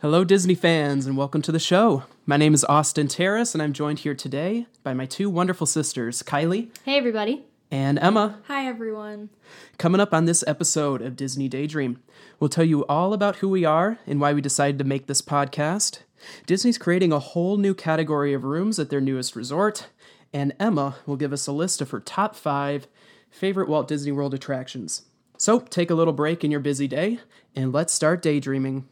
Hello, Disney fans, and welcome to the show. My name is Austin Terrace, and I'm joined here today by my two wonderful sisters, Kylie Hey, everybody. and Emma. Hi, everyone. Coming up on this episode of Disney Daydream, we'll tell you all about who we are and why we decided to make this podcast. Disney's creating a whole new category of rooms at their newest resort, and Emma will give us a list of her top five favorite Walt Disney World attractions. So take a little break in your busy day, and let's start daydreaming.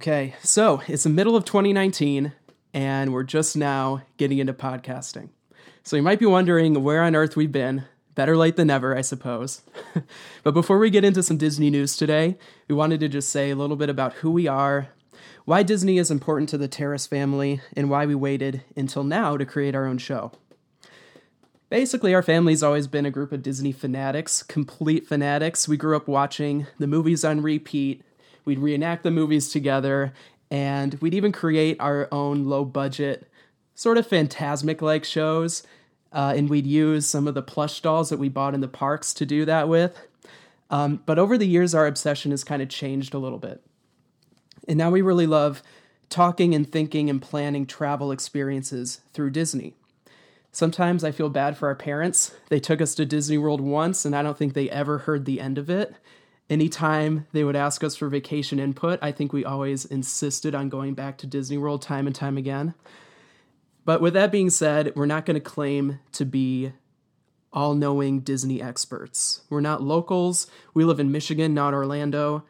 Okay, so it's the middle of 2019, and we're just now getting into podcasting. So you might be wondering where on earth we've been. Better late than never, I suppose. but before we get into some Disney news today, we wanted to just say a little bit about who we are, why Disney is important to the Terrace family, and why we waited until now to create our own show. Basically, our family's always been a group of Disney fanatics, complete fanatics. We grew up watching the movies on repeat, We'd reenact the movies together, and we'd even create our own low budget, sort of Fantasmic like shows. Uh, and we'd use some of the plush dolls that we bought in the parks to do that with. Um, but over the years, our obsession has kind of changed a little bit. And now we really love talking and thinking and planning travel experiences through Disney. Sometimes I feel bad for our parents. They took us to Disney World once, and I don't think they ever heard the end of it anytime they would ask us for vacation input, I think we always insisted on going back to Disney World time and time again. But with that being said, we're not going to claim to be all knowing Disney experts. We're not locals. We live in Michigan, not Orlando.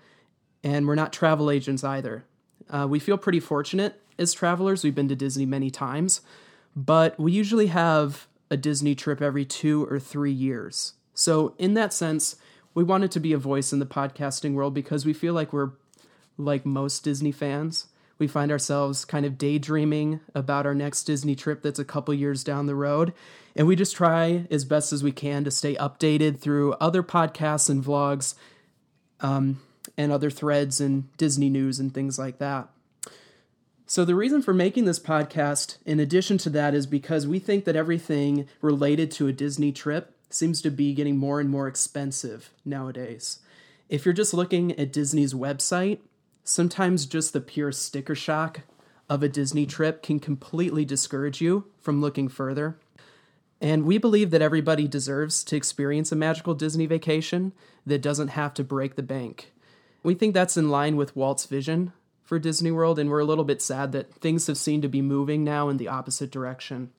And we're not travel agents either. Uh, we feel pretty fortunate as travelers. We've been to Disney many times, but we usually have a Disney trip every two or three years. So, in that sense, we wanted to be a voice in the podcasting world because we feel like we're like most Disney fans. We find ourselves kind of daydreaming about our next Disney trip that's a couple years down the road. And we just try as best as we can to stay updated through other podcasts and vlogs um, and other threads and Disney news and things like that. So, the reason for making this podcast, in addition to that, is because we think that everything related to a Disney trip seems to be getting more and more expensive nowadays. If you're just looking at Disney's website, sometimes just the pure sticker shock of a Disney trip can completely discourage you from looking further. And we believe that everybody deserves to experience a magical Disney vacation that doesn't have to break the bank. We think that's in line with Walt's vision for Disney World, and we're a little bit sad that things have seemed to be moving now in the opposite direction.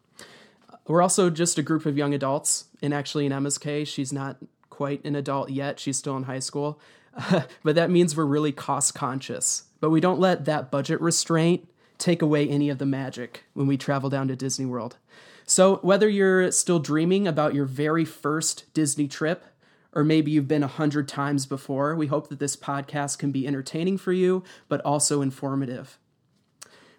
We're also just a group of young adults, and actually, in Emma's case, she's not quite an adult yet. She's still in high school. but that means we're really cost conscious. But we don't let that budget restraint take away any of the magic when we travel down to Disney World. So, whether you're still dreaming about your very first Disney trip, or maybe you've been a hundred times before, we hope that this podcast can be entertaining for you, but also informative.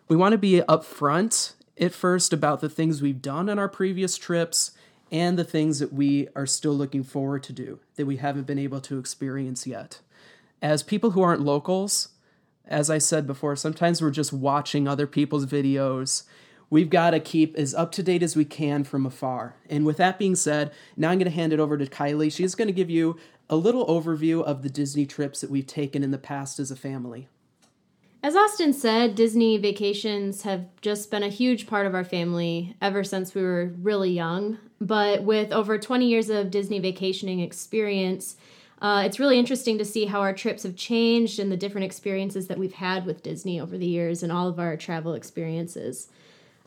We want to be upfront at first about the things we've done on our previous trips and the things that we are still looking forward to do that we haven't been able to experience yet. As people who aren't locals, as I said before, sometimes we're just watching other people's videos. We've got to keep as up to date as we can from afar. And with that being said, now I'm going to hand it over to Kylie. She's going to give you a little overview of the Disney trips that we've taken in the past as a family. As Austin said, Disney vacations have just been a huge part of our family ever since we were really young. But with over 20 years of Disney vacationing experience, uh, it's really interesting to see how our trips have changed and the different experiences that we've had with Disney over the years and all of our travel experiences.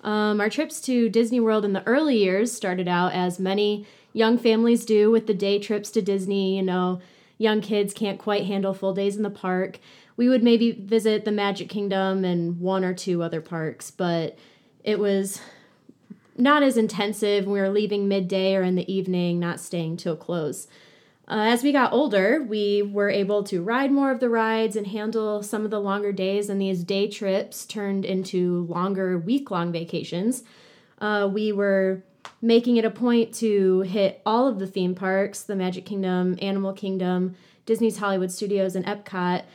Um, our trips to Disney World in the early years started out as many young families do with the day trips to Disney. You know, young kids can't quite handle full days in the park. We would maybe visit the Magic Kingdom and one or two other parks, but it was not as intensive. We were leaving midday or in the evening, not staying till close. Uh, as we got older, we were able to ride more of the rides and handle some of the longer days, and these day trips turned into longer week long vacations. Uh, we were making it a point to hit all of the theme parks the Magic Kingdom, Animal Kingdom, Disney's Hollywood Studios, and Epcot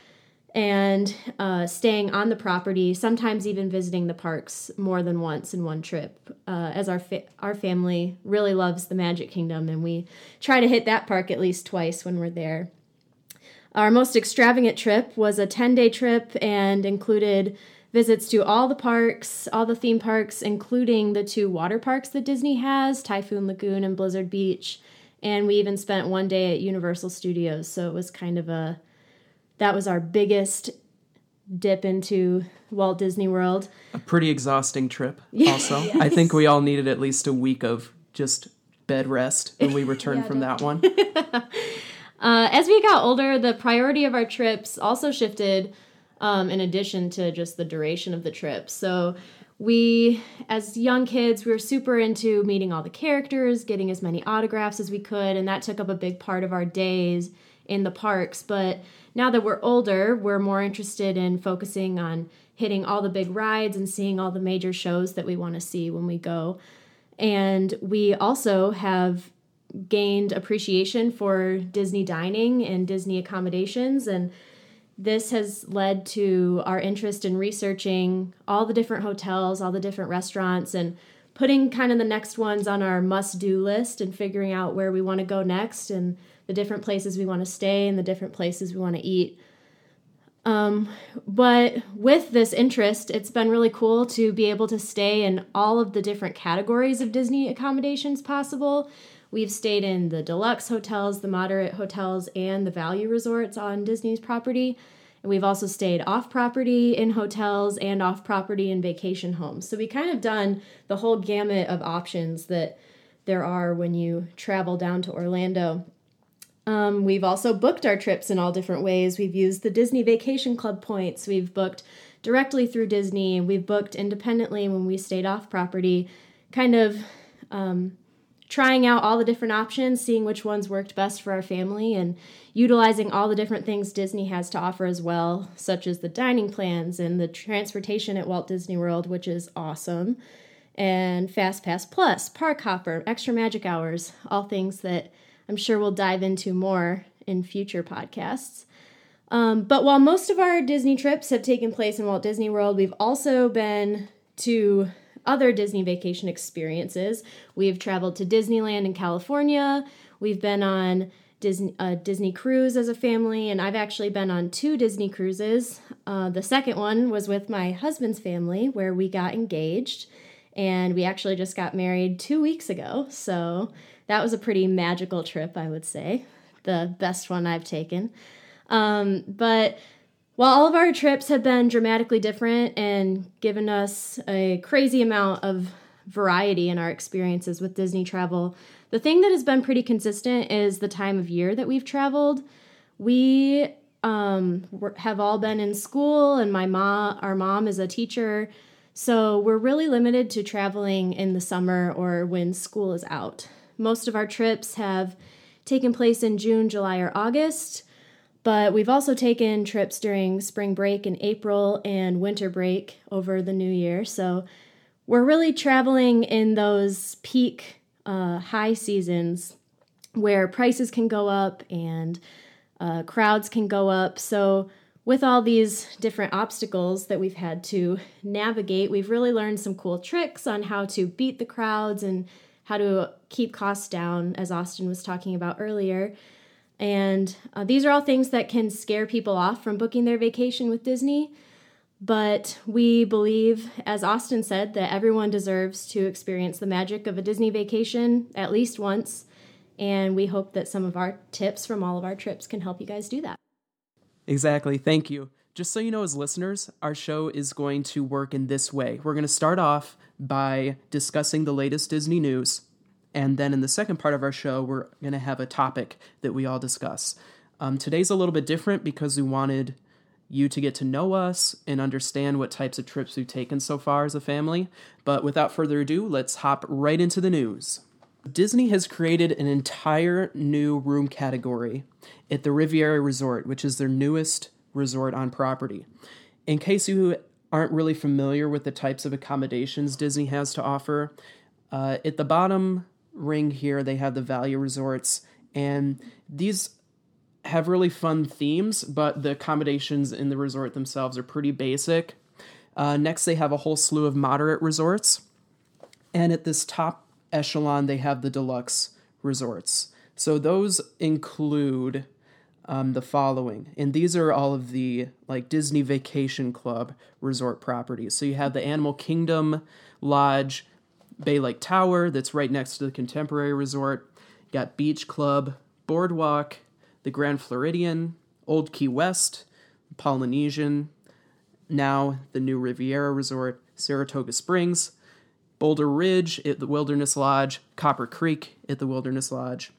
and uh, staying on the property, sometimes even visiting the parks more than once in one trip. Uh, as our fa- our family really loves the Magic Kingdom, and we try to hit that park at least twice when we're there. Our most extravagant trip was a 10 day trip and included visits to all the parks, all the theme parks, including the two water parks that Disney has Typhoon Lagoon and Blizzard Beach. And we even spent one day at Universal Studios, so it was kind of a that was our biggest dip into Walt Disney World. A pretty exhausting trip, also. yes. I think we all needed at least a week of just bed rest when we returned yeah, from that one. uh, as we got older, the priority of our trips also shifted um, in addition to just the duration of the trip. So, we, as young kids, we were super into meeting all the characters, getting as many autographs as we could, and that took up a big part of our days in the parks. But now that we're older, we're more interested in focusing on hitting all the big rides and seeing all the major shows that we want to see when we go. And we also have gained appreciation for Disney dining and Disney accommodations. And this has led to our interest in researching all the different hotels, all the different restaurants, and putting kind of the next ones on our must do list and figuring out where we want to go next and the different places we want to stay and the different places we want to eat. Um, but with this interest, it's been really cool to be able to stay in all of the different categories of Disney accommodations possible. We've stayed in the deluxe hotels, the moderate hotels, and the value resorts on Disney's property. And we've also stayed off property in hotels and off property in vacation homes. So we kind of done the whole gamut of options that there are when you travel down to Orlando. Um, we've also booked our trips in all different ways. We've used the Disney Vacation Club points. We've booked directly through Disney. We've booked independently when we stayed off property, kind of um, trying out all the different options, seeing which ones worked best for our family, and utilizing all the different things Disney has to offer as well, such as the dining plans and the transportation at Walt Disney World, which is awesome, and Fast Pass Plus, Park Hopper, Extra Magic Hours, all things that I'm sure we'll dive into more in future podcasts. Um, but while most of our Disney trips have taken place in Walt Disney World, we've also been to other Disney vacation experiences. We've traveled to Disneyland in California. We've been on Disney, a Disney cruise as a family, and I've actually been on two Disney cruises. Uh, the second one was with my husband's family, where we got engaged, and we actually just got married two weeks ago. So that was a pretty magical trip, I would say, the best one I've taken. Um, but while all of our trips have been dramatically different and given us a crazy amount of variety in our experiences with Disney travel, the thing that has been pretty consistent is the time of year that we've traveled. We um, have all been in school, and my mom, our mom, is a teacher. So we're really limited to traveling in the summer or when school is out. Most of our trips have taken place in June, July, or August, but we've also taken trips during spring break in April and winter break over the new year. So we're really traveling in those peak uh, high seasons where prices can go up and uh, crowds can go up. So, with all these different obstacles that we've had to navigate, we've really learned some cool tricks on how to beat the crowds and how to keep costs down, as Austin was talking about earlier. And uh, these are all things that can scare people off from booking their vacation with Disney. But we believe, as Austin said, that everyone deserves to experience the magic of a Disney vacation at least once. And we hope that some of our tips from all of our trips can help you guys do that. Exactly. Thank you. Just so you know, as listeners, our show is going to work in this way. We're going to start off by discussing the latest Disney news. And then in the second part of our show, we're going to have a topic that we all discuss. Um, today's a little bit different because we wanted you to get to know us and understand what types of trips we've taken so far as a family. But without further ado, let's hop right into the news. Disney has created an entire new room category at the Riviera Resort, which is their newest resort on property. In case you aren't really familiar with the types of accommodations Disney has to offer, uh, at the bottom ring here, they have the value resorts, and these have really fun themes, but the accommodations in the resort themselves are pretty basic. Uh, next, they have a whole slew of moderate resorts. And at this top echelon, they have the deluxe resorts. So those include um, the following. And these are all of the like Disney Vacation Club resort properties. So you have the Animal Kingdom Lodge, Bay Lake Tower, that's right next to the Contemporary Resort. You got Beach Club, Boardwalk, the Grand Floridian, Old Key West, Polynesian, now the new Riviera Resort, Saratoga Springs, Boulder Ridge at the Wilderness Lodge, Copper Creek at the Wilderness Lodge.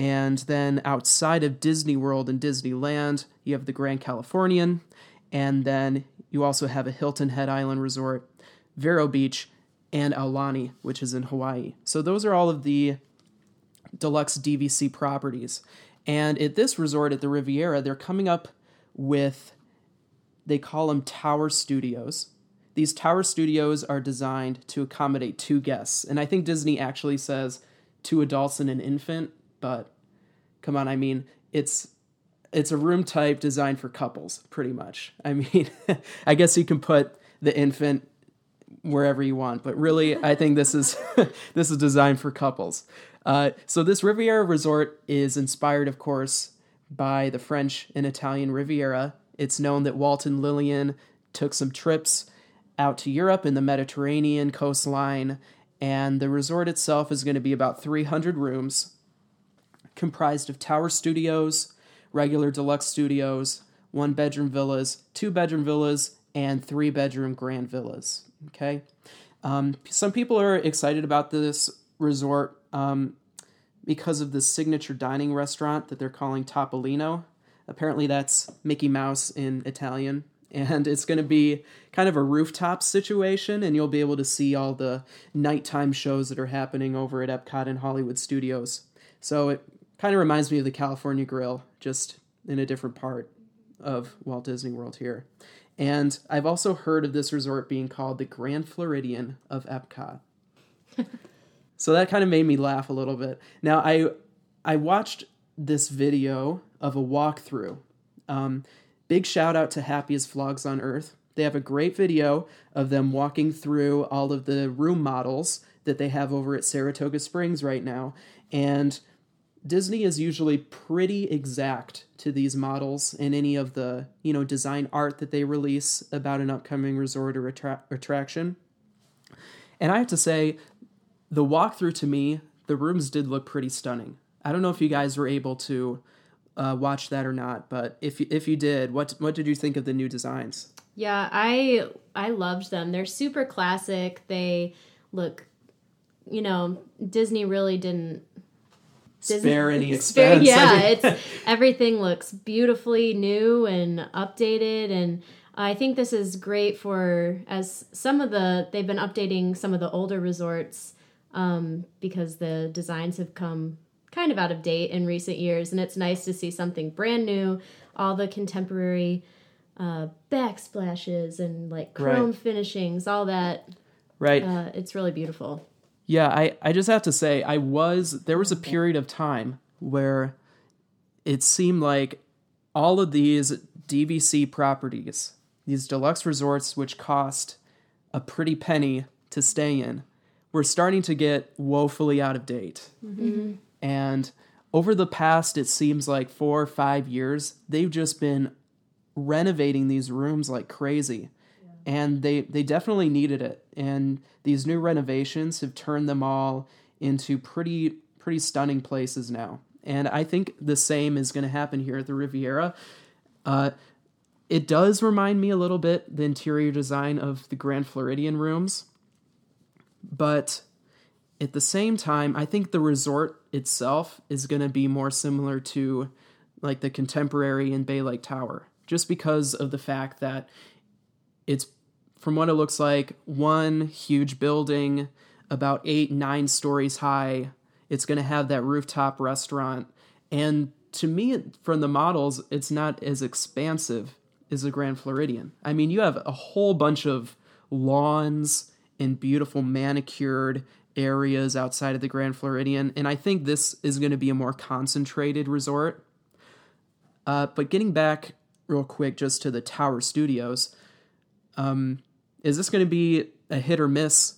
And then outside of Disney World and Disneyland, you have the Grand Californian. And then you also have a Hilton Head Island Resort, Vero Beach, and Aulani, which is in Hawaii. So those are all of the deluxe DVC properties. And at this resort at the Riviera, they're coming up with, they call them tower studios. These tower studios are designed to accommodate two guests. And I think Disney actually says two adults and an infant, but come on, I mean, it's it's a room type designed for couples, pretty much. I mean, I guess you can put the infant wherever you want, but really, I think this is this is designed for couples. Uh, so this Riviera resort is inspired, of course, by the French and Italian Riviera. It's known that Walt and Lillian took some trips out to Europe and the Mediterranean coastline, and the resort itself is going to be about 300 rooms, comprised of tower studios, regular deluxe studios, one bedroom villas, two bedroom villas, and three bedroom grand villas. Okay. Um, some people are excited about this resort um, because of the signature dining restaurant that they're calling Topolino. Apparently, that's Mickey Mouse in Italian. And it's going to be kind of a rooftop situation, and you'll be able to see all the nighttime shows that are happening over at Epcot and Hollywood Studios. So it kind of reminds me of the California Grill, just in a different part of Walt Disney World here. And I've also heard of this resort being called the Grand Floridian of Epcot. So that kind of made me laugh a little bit. Now I I watched this video of a walkthrough. Um, big shout out to Happiest Vlogs on Earth. They have a great video of them walking through all of the room models that they have over at Saratoga Springs right now. And Disney is usually pretty exact to these models in any of the, you know, design art that they release about an upcoming resort or attra- attraction. And I have to say, the walkthrough to me, the rooms did look pretty stunning. I don't know if you guys were able to uh, watch that or not, but if you, if you did, what what did you think of the new designs? Yeah, I I loved them. They're super classic. They look, you know, Disney really didn't spare any expense. yeah, it's everything looks beautifully new and updated and I think this is great for as some of the they've been updating some of the older resorts um, because the designs have come kind of out of date in recent years, and it's nice to see something brand new. All the contemporary uh, backsplashes and like chrome right. finishings, all that. Right. Uh, it's really beautiful. Yeah, I, I just have to say, I was, there was a period of time where it seemed like all of these DVC properties, these deluxe resorts, which cost a pretty penny to stay in, we're starting to get woefully out of date. Mm-hmm. And over the past, it seems like four or five years, they've just been renovating these rooms like crazy. And they, they definitely needed it. And these new renovations have turned them all into pretty pretty stunning places now. And I think the same is going to happen here at the Riviera. Uh, it does remind me a little bit the interior design of the Grand Floridian rooms, but at the same time, I think the resort itself is going to be more similar to like the contemporary in Bay Lake Tower, just because of the fact that it's from what it looks like one huge building about eight nine stories high. It's going to have that rooftop restaurant, and to me, from the models, it's not as expansive as the Grand Floridian. I mean, you have a whole bunch of lawns and beautiful manicured areas outside of the Grand Floridian, and I think this is going to be a more concentrated resort. Uh, but getting back real quick just to the Tower Studios, um, is this going to be a hit or miss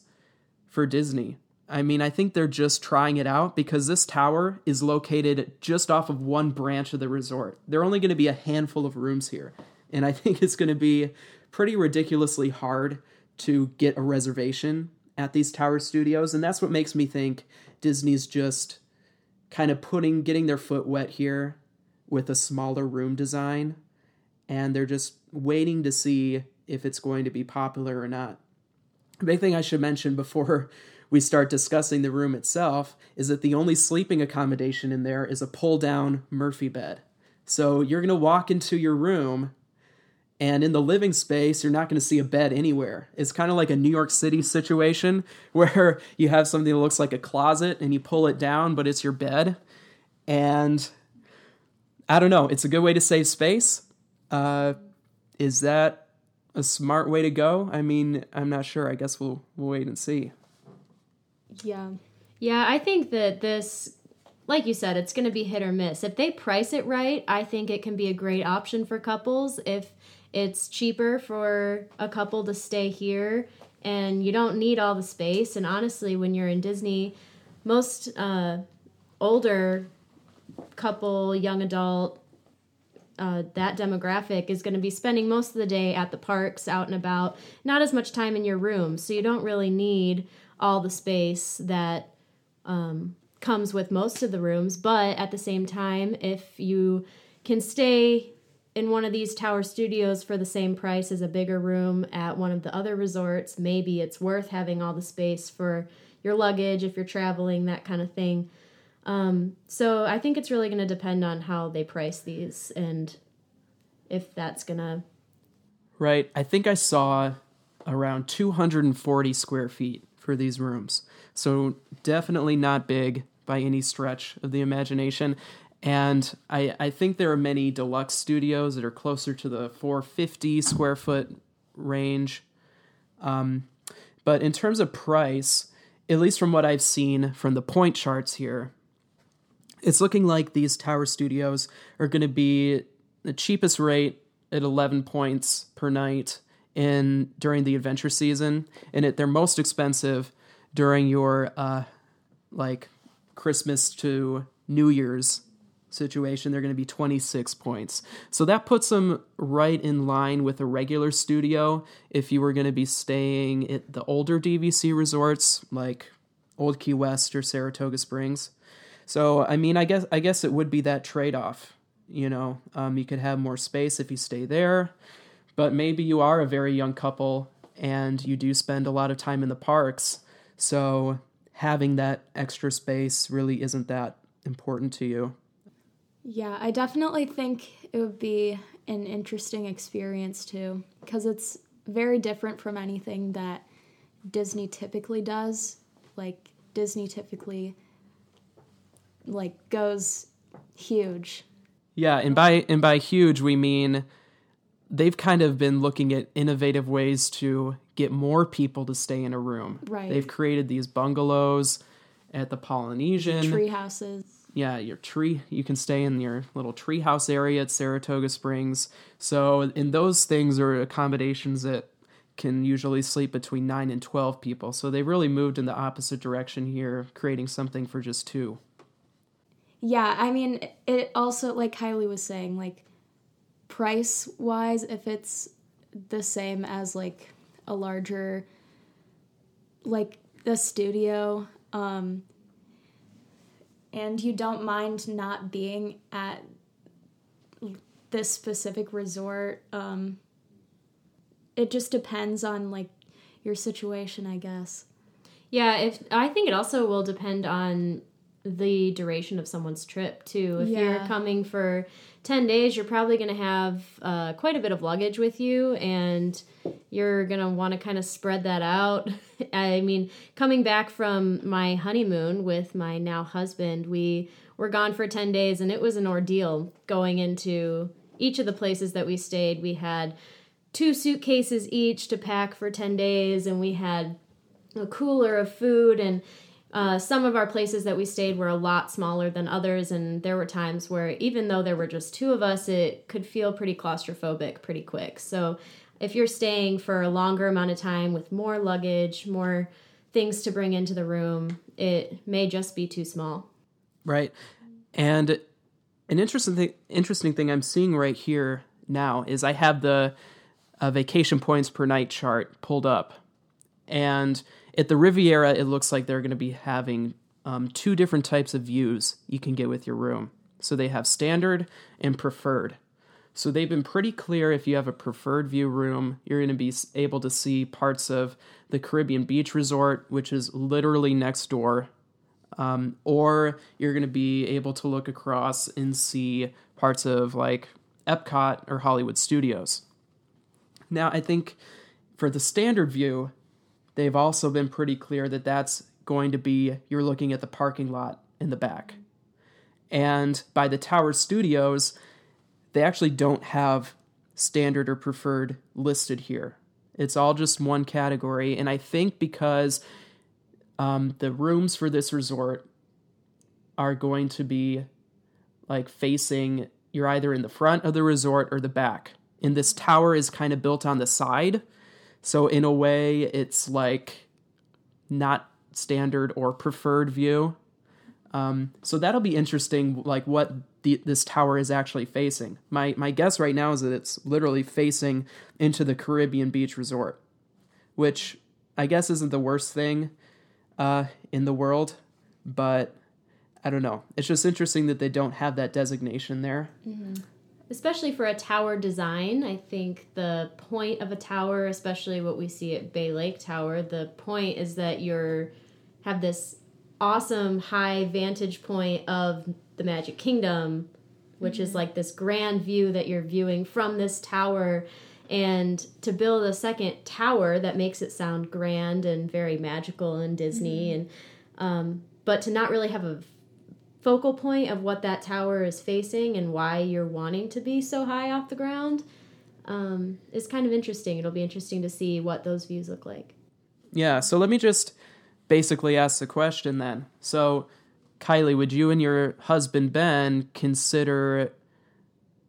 for Disney? I mean, I think they're just trying it out because this tower is located just off of one branch of the resort. There are only going to be a handful of rooms here, and I think it's going to be pretty ridiculously hard to get a reservation at these tower studios, and that's what makes me think Disney's just kind of putting getting their foot wet here with a smaller room design, and they're just waiting to see if it's going to be popular or not. The big thing I should mention before we start discussing the room itself is that the only sleeping accommodation in there is a pull down Murphy bed. So you're going to walk into your room and in the living space, you're not going to see a bed anywhere. It's kind of like a New York City situation where you have something that looks like a closet and you pull it down, but it's your bed. And I don't know, it's a good way to save space. Uh, is that a smart way to go? I mean, I'm not sure. I guess we'll, we'll wait and see. Yeah. Yeah, I think that this like you said, it's going to be hit or miss. If they price it right, I think it can be a great option for couples. If it's cheaper for a couple to stay here and you don't need all the space. And honestly, when you're in Disney, most uh, older couple, young adult, uh, that demographic is going to be spending most of the day at the parks, out and about, not as much time in your room. So you don't really need all the space that um, comes with most of the rooms. But at the same time, if you can stay in one of these tower studios for the same price as a bigger room at one of the other resorts, maybe it's worth having all the space for your luggage if you're traveling, that kind of thing. Um, so I think it's really going to depend on how they price these and if that's going to. Right. I think I saw around 240 square feet for these rooms. So definitely not big by any stretch of the imagination. And I, I think there are many deluxe studios that are closer to the 450 square foot range. Um, but in terms of price, at least from what I've seen from the point charts here, it's looking like these tower studios are going to be the cheapest rate at 11 points per night in during the adventure season, and it, they're most expensive during your uh, like Christmas to New Year's situation, they're going to be 26 points. So that puts them right in line with a regular studio if you were going to be staying at the older DVC resorts like Old Key West or Saratoga Springs. So I mean, I guess I guess it would be that trade-off. You know, um, you could have more space if you stay there, but maybe you are a very young couple and you do spend a lot of time in the parks. So having that extra space really isn't that important to you. Yeah, I definitely think it would be an interesting experience too, because it's very different from anything that Disney typically does. Like Disney typically like goes huge. Yeah, and by and by huge we mean they've kind of been looking at innovative ways to get more people to stay in a room. Right. They've created these bungalows at the Polynesian tree houses yeah, your tree, you can stay in your little treehouse area at Saratoga Springs. So, and those things are accommodations that can usually sleep between 9 and 12 people. So, they really moved in the opposite direction here, creating something for just two. Yeah, I mean, it also, like Kylie was saying, like, price wise, if it's the same as like a larger, like the studio, um, and you don't mind not being at this specific resort. Um, it just depends on like your situation, I guess. Yeah, if I think it also will depend on the duration of someone's trip too. If you're coming for 10 days, you're probably going to have uh, quite a bit of luggage with you and you're going to want to kind of spread that out. I mean, coming back from my honeymoon with my now husband, we were gone for 10 days and it was an ordeal going into each of the places that we stayed. We had two suitcases each to pack for 10 days and we had a cooler of food and uh, some of our places that we stayed were a lot smaller than others and there were times where even though there were just two of us it could feel pretty claustrophobic pretty quick so if you're staying for a longer amount of time with more luggage more things to bring into the room it may just be too small Right. And an interesting thing, interesting thing I'm seeing right here now is I have the uh, vacation points per night chart pulled up. And at the Riviera, it looks like they're going to be having um, two different types of views you can get with your room. So they have standard and preferred. So they've been pretty clear if you have a preferred view room, you're going to be able to see parts of the Caribbean Beach Resort, which is literally next door um, or you're going to be able to look across and see parts of like Epcot or Hollywood Studios. Now, I think for the standard view, they've also been pretty clear that that's going to be you're looking at the parking lot in the back. And by the Tower Studios, they actually don't have standard or preferred listed here. It's all just one category. And I think because um, the rooms for this resort are going to be like facing you're either in the front of the resort or the back and this tower is kind of built on the side so in a way it's like not standard or preferred view um, so that'll be interesting like what the, this tower is actually facing my my guess right now is that it's literally facing into the caribbean beach resort which i guess isn't the worst thing uh, in the world, but I don't know. It's just interesting that they don't have that designation there. Especially for a tower design i think the point of a tower especially what we see at bay lake tower the point is that you're have this awesome high vantage point of the magic kingdom which is like this grand view that you're viewing from this tower. And to build a second tower that makes it sound grand and very magical and disney and um, but to not really have a focal point of what that tower is facing and why you're wanting to be so high off the ground um, is kind of interesting. It'll be interesting to see what those views look like. Yeah, so let me just basically ask the question then. So, Kylie, would you and your husband Ben consider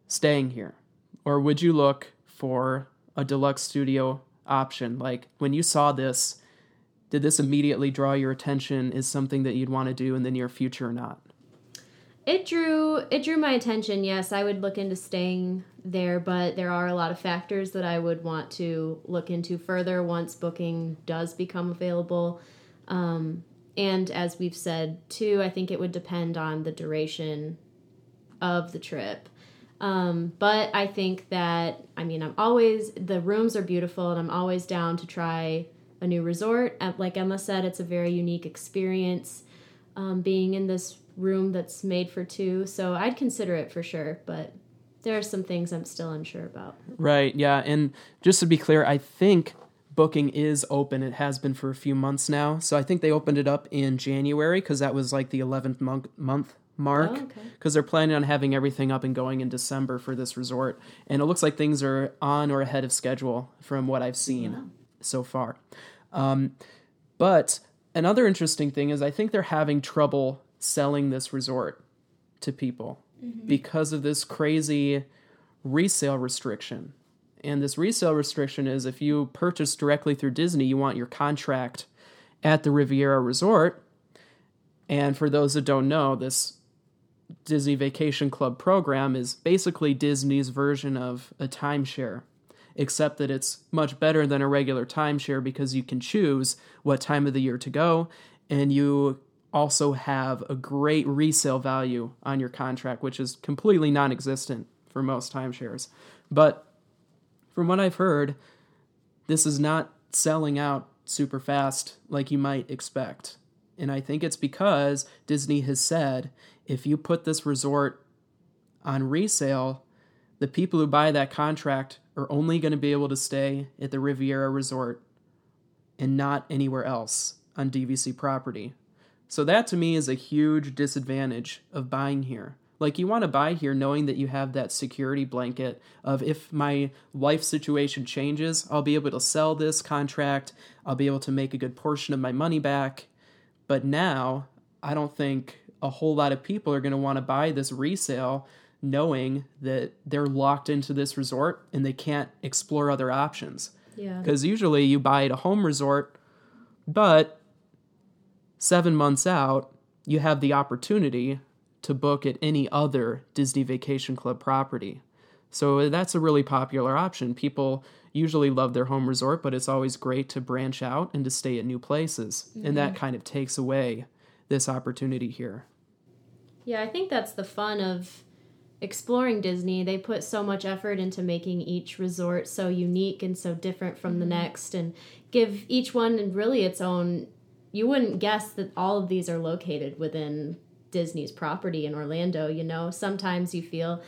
staying here? Or would you look for a deluxe studio option? Like, when you saw this, did this immediately draw your attention? Is something that you'd want to do in the near future or not? It drew it drew my attention. Yes, I would look into staying there, but there are a lot of factors that I would want to look into further once booking does become available. Um, and as we've said too, I think it would depend on the duration of the trip. Um, but I think that I mean I'm always the rooms are beautiful and I'm always down to try a new resort. Uh, Like Emma said, it's a very unique experience um, being in this room that's made for two. So I'd consider it for sure, but there are some things I'm still unsure about. Right, yeah. And just to be clear, I think booking is open. It has been for a few months now. So I think they opened it up in January because that was like the 11th month, month mark. Oh, okay. Because they're planning on having everything up and going in December for this resort. And it looks like things are on or ahead of schedule from what I've seen so far. Um, but another interesting thing is I think they're having trouble selling this resort to people mm-hmm. because of this crazy resale restriction. And this resale restriction is if you purchase directly through Disney, you want your contract at the Riviera Resort. And for those that don't know, this Disney Vacation Club program is basically Disney's version of a timeshare, except that it's much better than a regular timeshare because you can choose what time of the year to go, and you also have a great resale value on your contract, which is completely non existent for most timeshares. But from what I've heard, this is not selling out super fast like you might expect. And I think it's because Disney has said if you put this resort on resale, the people who buy that contract are only going to be able to stay at the Riviera Resort and not anywhere else on DVC property. So that to me is a huge disadvantage of buying here. Like you want to buy here knowing that you have that security blanket of if my life situation changes, I'll be able to sell this contract, I'll be able to make a good portion of my money back. But now, I don't think a whole lot of people are going to want to buy this resale knowing that they're locked into this resort and they can't explore other options. Yeah. Because usually you buy at a home resort, but seven months out, you have the opportunity to book at any other Disney Vacation Club property. So that's a really popular option. People usually love their home resort, but it's always great to branch out and to stay at new places. And that mm-hmm. kind of takes away this opportunity here. Yeah, I think that's the fun of exploring Disney. They put so much effort into making each resort so unique and so different from the mm-hmm. next and give each one really its own. You wouldn't guess that all of these are located within Disney's property in Orlando. You know, sometimes you feel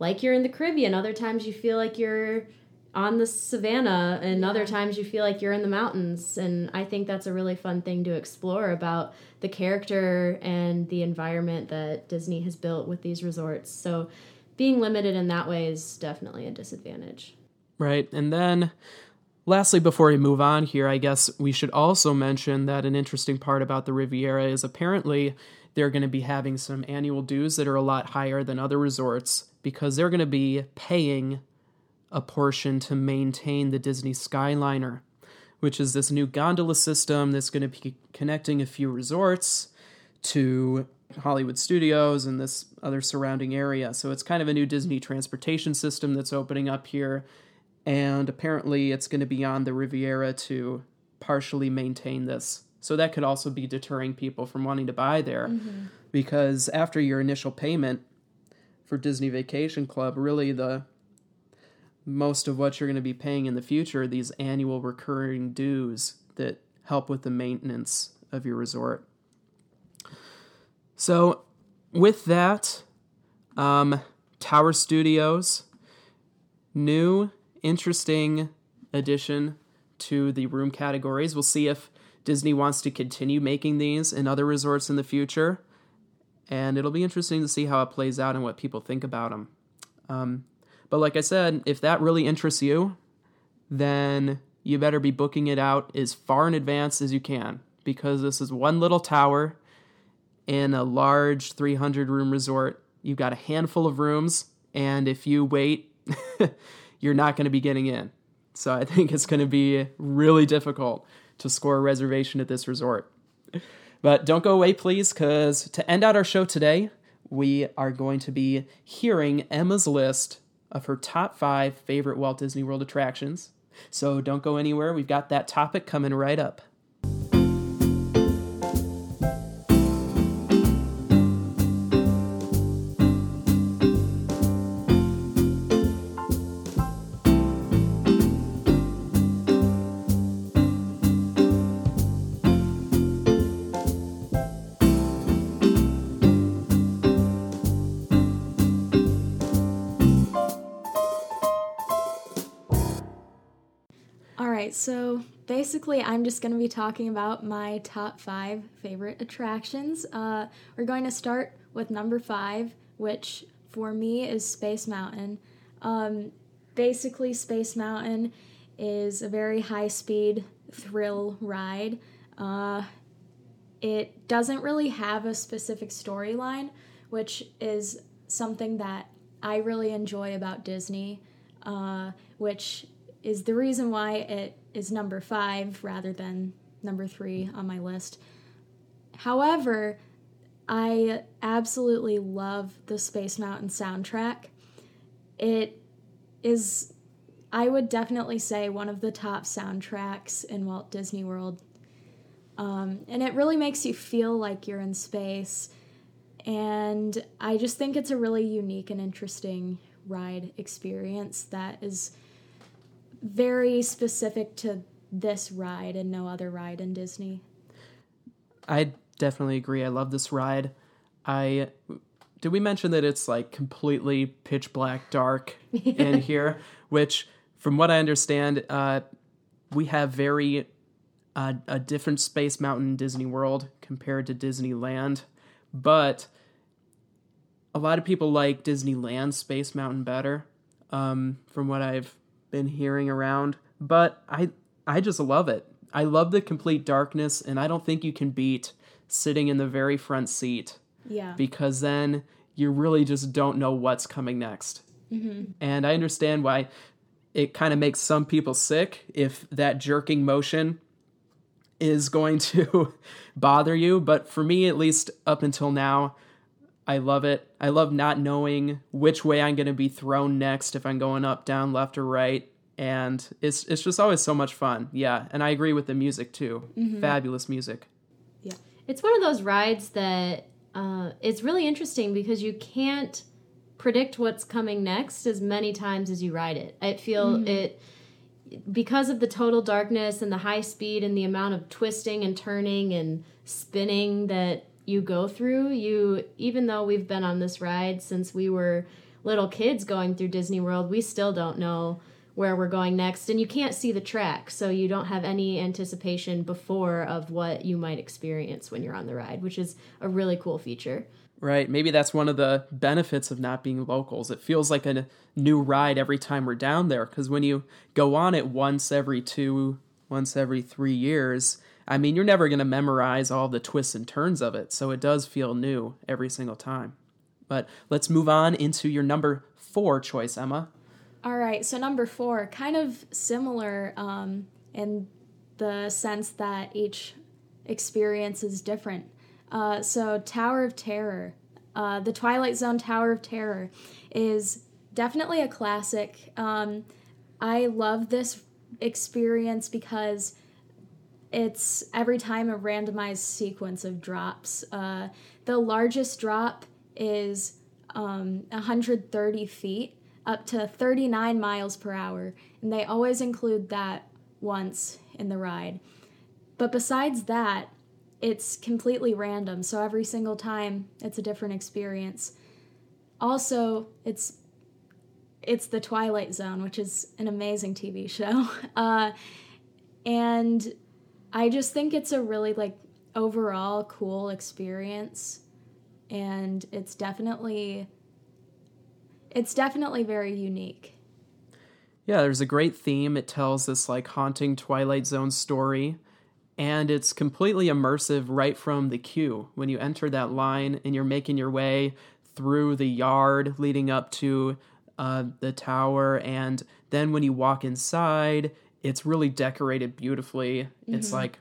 like you're in the Caribbean, other times you feel like you're on the savannah, and other times you feel like you're in the mountains. And I think that's a really fun thing to explore about the character and the environment that Disney has built with these resorts. So being limited in that way is definitely a disadvantage. Right. And then, lastly, before we move on here, I guess we should also mention that an interesting part about the Riviera is apparently they're going to be having some annual dues that are a lot higher than other resorts because they're going to be paying a portion to maintain the Disney Skyliner, which is this new gondola system that's going to be connecting a few resorts to Hollywood Studios and this other surrounding area. So it's kind of a new Disney transportation system that's opening up here. And apparently it's going to be on the Riviera to partially maintain this. So that could also be deterring people from wanting to buy there because after your initial payment for Disney Vacation Club, really the most of what you're going to be paying in the future are these annual recurring dues that help with the maintenance of your resort. So, with that, um, Tower Studios, new, interesting addition to the room categories. We'll see if Disney wants to continue making these in other resorts in the future. And it'll be interesting to see how it plays out and what people think about them. Um, but like I said, if that really interests you, then you better be booking it out as far in advance as you can because this is one little tower in a large 300 room resort. You've got a handful of rooms, and if you wait, you're not going to be getting in. So I think it's going to be really difficult to score a reservation at this resort. But don't go away, please, because to end out our show today, we are going to be hearing Emma's list of her top five favorite Walt Disney World attractions. So don't go anywhere. We've got that topic coming right up. Right, so basically, I'm just going to be talking about my top five favorite attractions. Uh, we're going to start with number five, which for me is Space Mountain. Um, basically, Space Mountain is a very high speed thrill ride. Uh, it doesn't really have a specific storyline, which is something that I really enjoy about Disney, uh, which is the reason why it is number five rather than number three on my list. However, I absolutely love the Space Mountain soundtrack. It is, I would definitely say, one of the top soundtracks in Walt Disney World. Um, and it really makes you feel like you're in space. And I just think it's a really unique and interesting ride experience that is very specific to this ride and no other ride in Disney. I definitely agree. I love this ride. I did we mention that it's like completely pitch black dark in here, which from what I understand, uh, we have very uh, a different Space Mountain in Disney World compared to Disneyland, but a lot of people like Disneyland Space Mountain better, um, from what I've been hearing around. But I I just love it. I love the complete darkness, and I don't think you can beat sitting in the very front seat. Yeah. Because then you really just don't know what's coming next. Mm-hmm. And I understand why it kind of makes some people sick if that jerking motion is going to bother you. But for me, at least up until now, I love it. I love not knowing which way I'm going to be thrown next if I'm going up, down, left, or right. And it's it's just always so much fun. Yeah, and I agree with the music too. Mm-hmm. Fabulous music. Yeah, it's one of those rides that uh, it's really interesting because you can't predict what's coming next as many times as you ride it. I feel mm-hmm. it because of the total darkness and the high speed and the amount of twisting and turning and spinning that you go through, you even though we've been on this ride since we were little kids going through Disney World, we still don't know where we're going next and you can't see the track so you don't have any anticipation before of what you might experience when you're on the ride which is a really cool feature. Right maybe that's one of the benefits of not being locals. It feels like a new ride every time we're down there because when you go on it once every two once every three years i mean you're never going to memorize all the twists and turns of it so it does feel new every single time but let's move on into your number four choice emma all right, so number four, kind of similar um, in the sense that each experience is different. Uh, so, Tower of Terror, uh, the Twilight Zone Tower of Terror, is definitely a classic. Um, I love this experience because it's every time a randomized sequence of drops. Uh, the largest drop is um, 130 feet up to 39 miles per hour, and they always include that once in the ride. But besides that, it's completely random, so every single time it's a different experience. Also, it's it's the Twilight Zone, which is an amazing TV show. Uh, and I just think it's a really like overall cool experience and it's definitely it's definitely very unique. Yeah, there's a great theme. It tells this like haunting Twilight Zone story, and it's completely immersive right from the queue. When you enter that line and you're making your way through the yard leading up to uh, the tower, and then when you walk inside, it's really decorated beautifully. Mm-hmm. It's like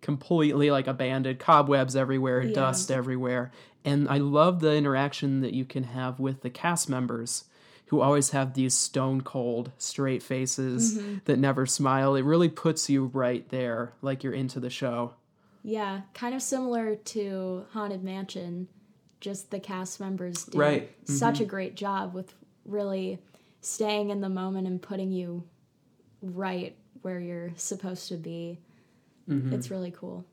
completely like abandoned, cobwebs everywhere, yeah. dust everywhere. And I love the interaction that you can have with the cast members who always have these stone cold, straight faces mm-hmm. that never smile. It really puts you right there, like you're into the show. Yeah, kind of similar to Haunted Mansion. Just the cast members do right. mm-hmm. such a great job with really staying in the moment and putting you right where you're supposed to be. Mm-hmm. It's really cool.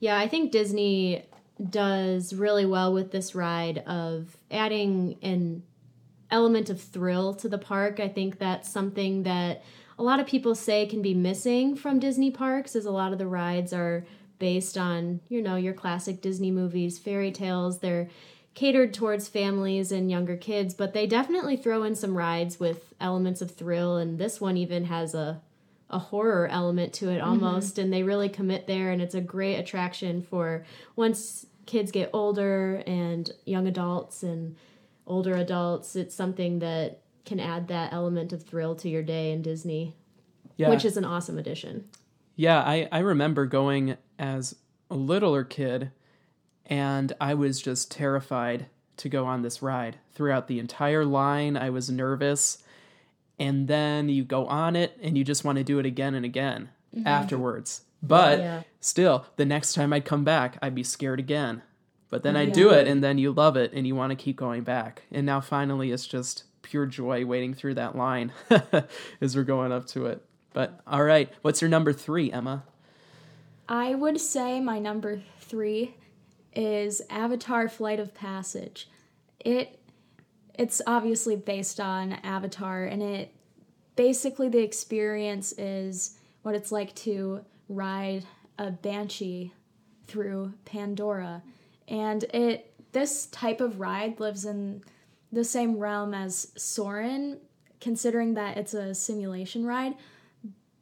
Yeah, I think Disney does really well with this ride of adding an element of thrill to the park. I think that's something that a lot of people say can be missing from Disney parks as a lot of the rides are based on, you know, your classic Disney movies, fairy tales. They're catered towards families and younger kids, but they definitely throw in some rides with elements of thrill and this one even has a a horror element to it mm-hmm. almost mm-hmm. and they really commit there and it's a great attraction for once kids get older and young adults and older adults it's something that can add that element of thrill to your day in disney yeah. which is an awesome addition yeah I, I remember going as a littler kid and i was just terrified to go on this ride throughout the entire line i was nervous and then you go on it and you just want to do it again and again mm-hmm. afterwards. But yeah. still, the next time I'd come back, I'd be scared again. But then I'd do it and then you love it and you want to keep going back. And now finally it's just pure joy waiting through that line as we're going up to it. But all right, what's your number three, Emma? I would say my number three is Avatar Flight of Passage. It it's obviously based on Avatar and it basically the experience is what it's like to ride a banshee through Pandora. And it this type of ride lives in the same realm as Soarin', considering that it's a simulation ride.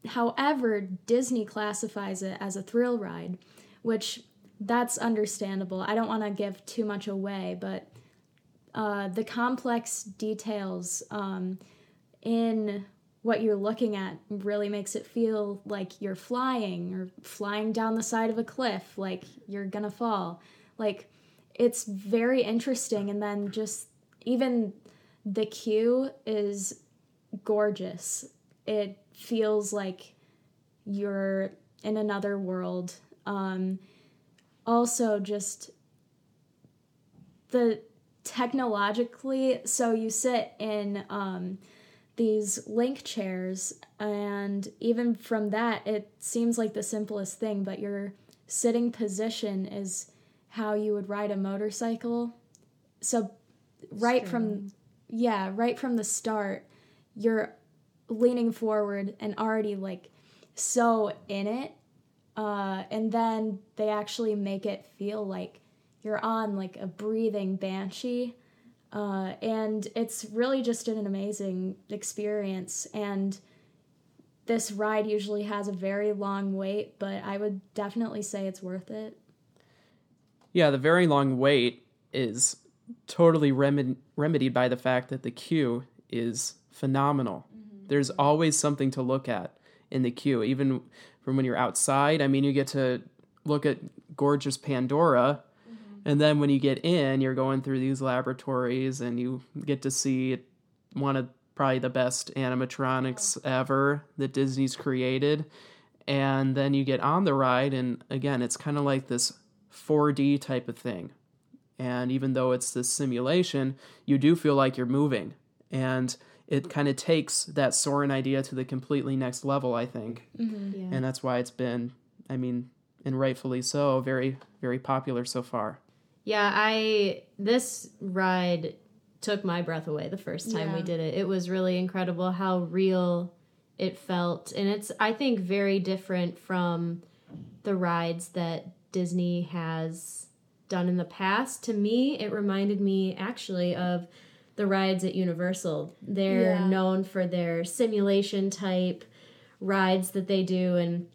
However, Disney classifies it as a thrill ride, which that's understandable. I don't want to give too much away, but uh, the complex details um, in what you're looking at really makes it feel like you're flying or flying down the side of a cliff, like you're gonna fall. Like, it's very interesting, and then just even the queue is gorgeous. It feels like you're in another world. Um, also, just the technologically, so you sit in um, these link chairs, and even from that, it seems like the simplest thing, but your sitting position is how you would ride a motorcycle. So, right from yeah, right from the start, you're leaning forward and already like so in it. Uh, and then they actually make it feel like you're on like a breathing banshee. Uh, and it's really just an amazing experience. And this ride usually has a very long wait, but I would definitely say it's worth it. Yeah, the very long wait is totally remed- remedied by the fact that the queue is phenomenal. Mm-hmm. There's always something to look at in the queue, even from when you're outside. I mean, you get to look at gorgeous Pandora, mm-hmm. and then when you get in, you're going through these laboratories and you get to see one of probably the best animatronics ever that Disney's created. And then you get on the ride, and again, it's kind of like this 4D type of thing and even though it's this simulation, you do feel like you're moving. And it kind of takes that Soarin' idea to the completely next level, I think. Mm-hmm. Yeah. And that's why it's been, I mean, and rightfully so, very, very popular so far. Yeah, I, this ride took my breath away the first time yeah. we did it. It was really incredible how real it felt. And it's, I think, very different from the rides that Disney has done in the past. To me, it reminded me actually of the rides at Universal. They're yeah. known for their simulation type rides that they do, and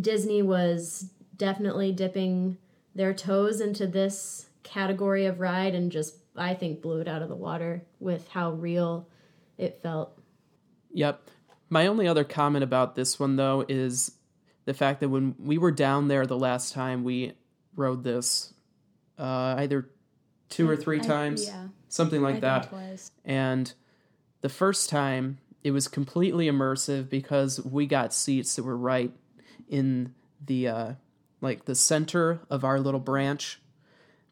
Disney was definitely dipping their toes into this category of ride and just, I think, blew it out of the water with how real it felt. Yep. My only other comment about this one, though, is the fact that when we were down there the last time we rode this, uh, either two or three times, yeah. something like I that. And the first time, it was completely immersive because we got seats that were right in the uh, like the center of our little branch.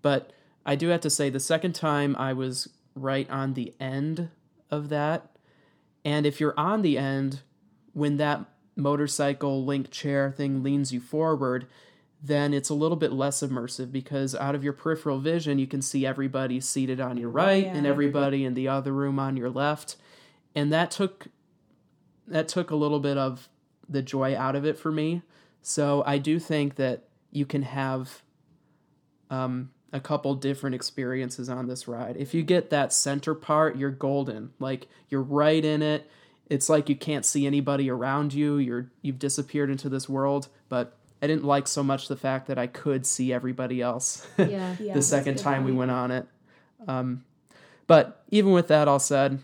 But I do have to say, the second time I was right on the end of that. And if you're on the end, when that motorcycle link chair thing leans you forward, then it's a little bit less immersive because out of your peripheral vision, you can see everybody seated on your right yeah. and everybody in the other room on your left. And that took that took a little bit of the joy out of it for me. So I do think that you can have um, a couple different experiences on this ride. If you get that center part, you're golden. Like you're right in it. It's like you can't see anybody around you. You're you've disappeared into this world, but I didn't like so much the fact that I could see everybody else yeah, yeah, the second time point. we went on it. Um, but even with that all said,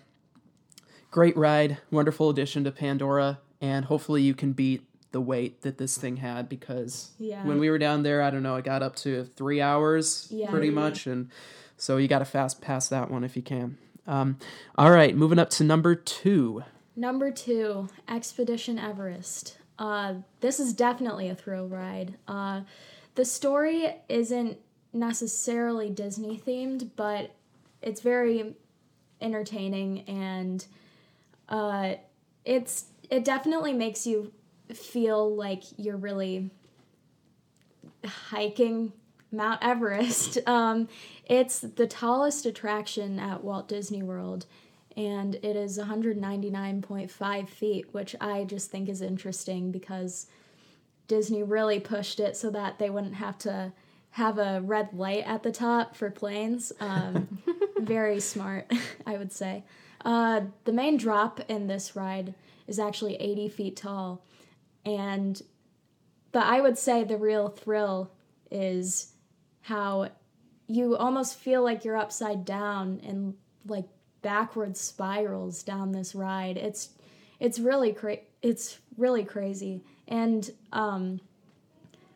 great ride, wonderful addition to Pandora, and hopefully you can beat the wait that this thing had because yeah. when we were down there, I don't know, it got up to three hours yeah. pretty much, and so you got to fast pass that one if you can. Um, all right, moving up to number two. Number two, Expedition Everest. Uh, this is definitely a thrill ride. Uh, the story isn't necessarily Disney themed, but it's very entertaining and uh, it's it definitely makes you feel like you're really hiking Mount Everest. Um, it's the tallest attraction at Walt Disney World, and it is 199.5 feet, which I just think is interesting because Disney really pushed it so that they wouldn't have to have a red light at the top for planes. Um, very smart, I would say. Uh, the main drop in this ride is actually 80 feet tall, and but I would say the real thrill is how you almost feel like you're upside down and like backward spirals down this ride. It's it's really cra- it's really crazy. And um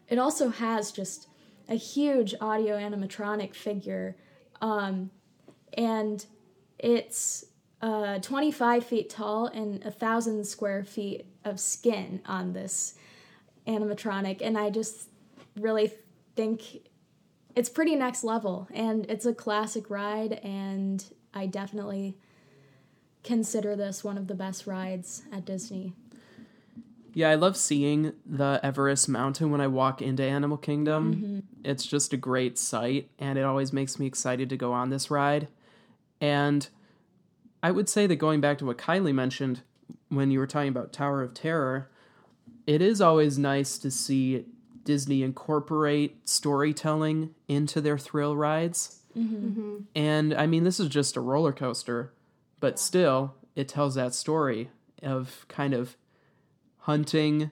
it also has just a huge audio animatronic figure. Um and it's uh 25 feet tall and a thousand square feet of skin on this animatronic and I just really think it's pretty next level and it's a classic ride and I definitely consider this one of the best rides at Disney. Yeah, I love seeing the Everest Mountain when I walk into Animal Kingdom. Mm-hmm. It's just a great sight, and it always makes me excited to go on this ride. And I would say that going back to what Kylie mentioned when you were talking about Tower of Terror, it is always nice to see Disney incorporate storytelling into their thrill rides. Mm-hmm. And I mean, this is just a roller coaster, but still, it tells that story of kind of hunting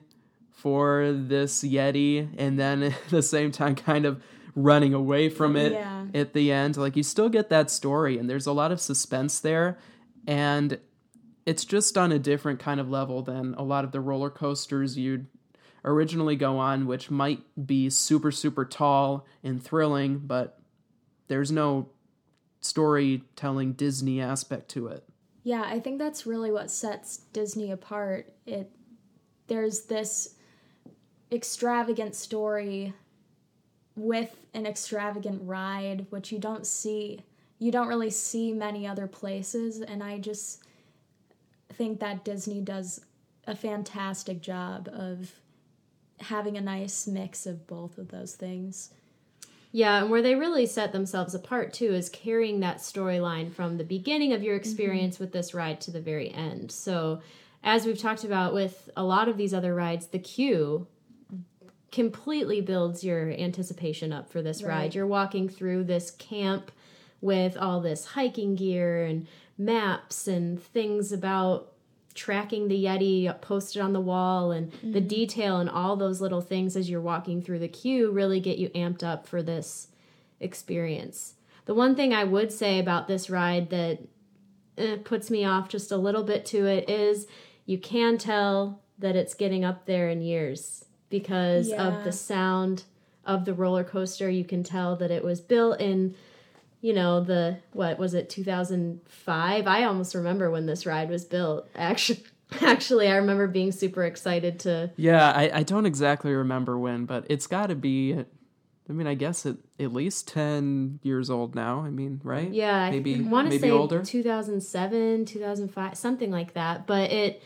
for this Yeti and then at the same time, kind of running away from it yeah. at the end. Like, you still get that story, and there's a lot of suspense there. And it's just on a different kind of level than a lot of the roller coasters you'd originally go on, which might be super, super tall and thrilling, but there's no storytelling Disney aspect to it. Yeah, I think that's really what sets Disney apart. It there's this extravagant story with an extravagant ride, which you don't see you don't really see many other places and I just think that Disney does a fantastic job of having a nice mix of both of those things. Yeah, and where they really set themselves apart too is carrying that storyline from the beginning of your experience mm-hmm. with this ride to the very end. So, as we've talked about with a lot of these other rides, the queue completely builds your anticipation up for this right. ride. You're walking through this camp with all this hiking gear and maps and things about tracking the Yeti posted on the wall and mm-hmm. the detail and all those little things as you're walking through the queue really get you amped up for this experience. The one thing I would say about this ride that eh, puts me off just a little bit to it is you can tell that it's getting up there in years because yeah. of the sound of the roller coaster. You can tell that it was built in you know the what was it 2005 i almost remember when this ride was built actually. Actually i remember being super excited to yeah i, I don't exactly remember when but it's got to be i mean i guess it at least 10 years old now i mean right? Yeah maybe i want to say older? 2007 2005 something like that but it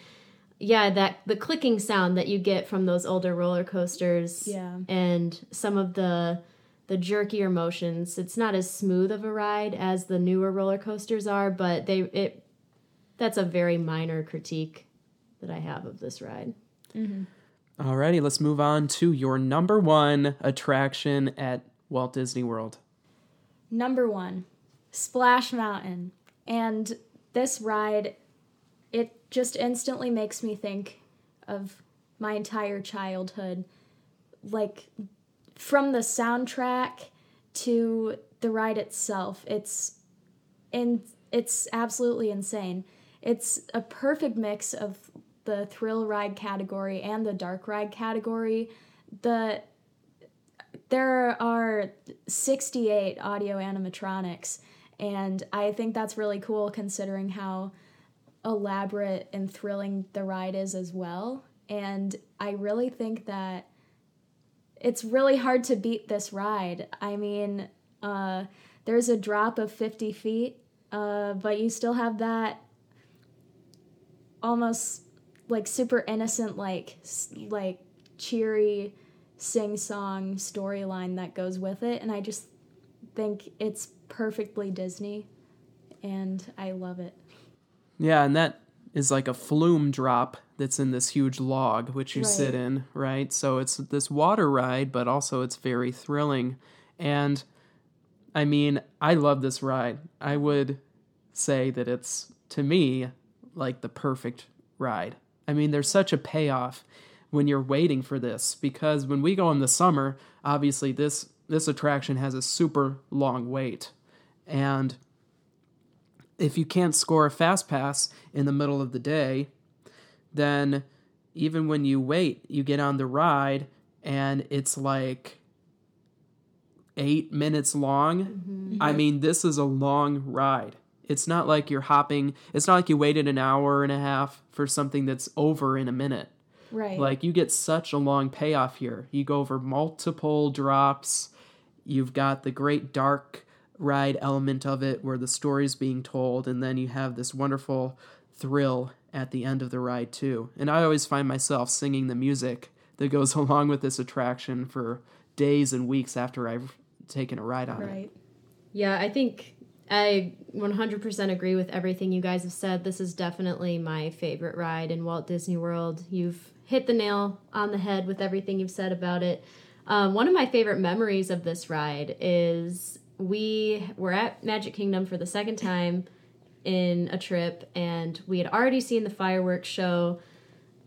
yeah that the clicking sound that you get from those older roller coasters yeah. and some of the the jerkier motions. It's not as smooth of a ride as the newer roller coasters are, but they it that's a very minor critique that I have of this ride. Mm-hmm. Alrighty, let's move on to your number one attraction at Walt Disney World. Number one, Splash Mountain. And this ride, it just instantly makes me think of my entire childhood. Like from the soundtrack to the ride itself, it's in it's absolutely insane. It's a perfect mix of the thrill ride category and the dark ride category. The there are 68 audio animatronics and I think that's really cool considering how elaborate and thrilling the ride is as well. And I really think that it's really hard to beat this ride. I mean, uh, there's a drop of 50 feet uh, but you still have that almost like super innocent, like like cheery sing song storyline that goes with it, and I just think it's perfectly Disney, and I love it. Yeah, and that is like a flume drop that's in this huge log, which you sit in, right? So it's this water ride, but also it's very thrilling. And I mean, I love this ride. I would say that it's, to me, like the perfect ride. I mean, there's such a payoff when you're waiting for this because when we go in the summer, obviously this this attraction has a super long wait. And if you can't score a fast pass in the middle of the day, then even when you wait, you get on the ride and it's like eight minutes long. Mm-hmm. I mean, this is a long ride. It's not like you're hopping, it's not like you waited an hour and a half for something that's over in a minute. Right. Like you get such a long payoff here. You go over multiple drops. You've got the great dark ride element of it where the story's being told and then you have this wonderful thrill at the end of the ride too. And I always find myself singing the music that goes along with this attraction for days and weeks after I've taken a ride on it. right. Yeah, I think I 100% agree with everything you guys have said. This is definitely my favorite ride in Walt Disney World. You've hit the nail on the head with everything you've said about it. Um, one of my favorite memories of this ride is we were at Magic Kingdom for the second time in a trip, and we had already seen the fireworks show.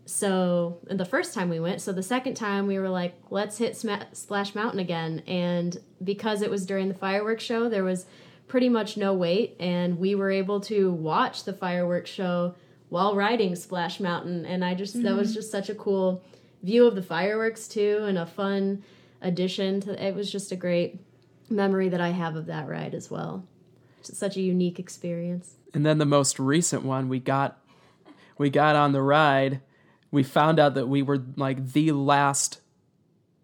So the first time we went, so the second time we were like, let's hit Sma- Splash Mountain again. And because it was during the fireworks show, there was pretty much no wait, and we were able to watch the fireworks show while riding Splash Mountain. And I just that was mm-hmm. just such a cool view of the fireworks too, and a fun addition to. It was just a great memory that I have of that ride as well. Just such a unique experience. And then the most recent one we got we got on the ride, we found out that we were like the last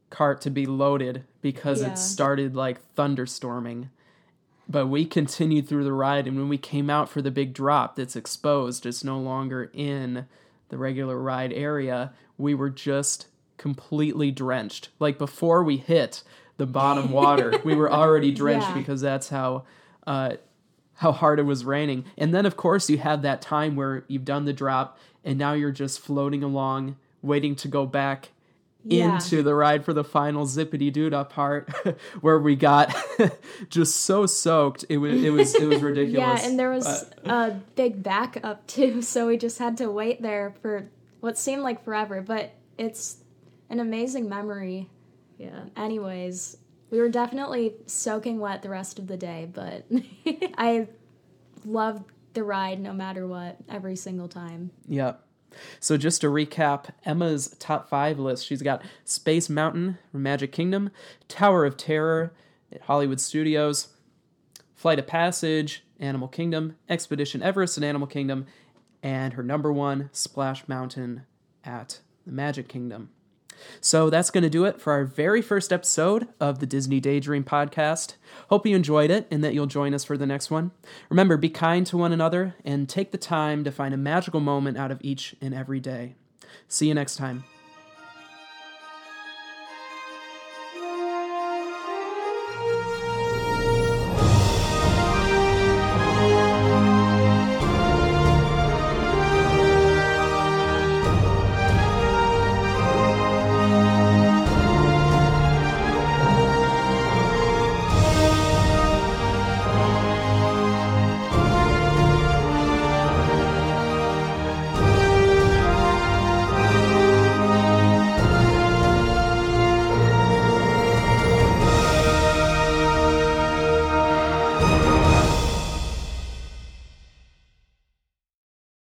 cart to be loaded because Yeah. it started like thunderstorming. But we continued through the ride and when we came out for the big drop that's exposed, it's no longer in the regular ride area, we were just completely drenched. Like before we hit the bottom water, we were already drenched Yeah. because that's how uh, how hard it was raining. And then, of course, you have that time where you've done the drop and now you're just floating along, waiting to go back Yeah. into the ride for the final zippity doo part, where we got just so soaked. It was it was it was ridiculous Yeah, and there was But- a big backup too, so we just had to wait there for what seemed like forever, but it's an amazing memory. Yeah. Anyways, we were definitely soaking wet the rest of the day, but I loved the ride no matter what every single time. Yep. So just to recap Emma's top five list, she's got Space Mountain Magic Kingdom, Tower of Terror at Hollywood Studios, Flight of Passage, Animal Kingdom, Expedition Everest and Animal Kingdom, and her number one, Splash Mountain at the Magic Kingdom. So that's going to do it for our very first episode of the Disney Daydream podcast. Hope you enjoyed it and that you'll join us for the next one. Remember, be kind to one another and take the time to find a magical moment out of each and every day. See you next time.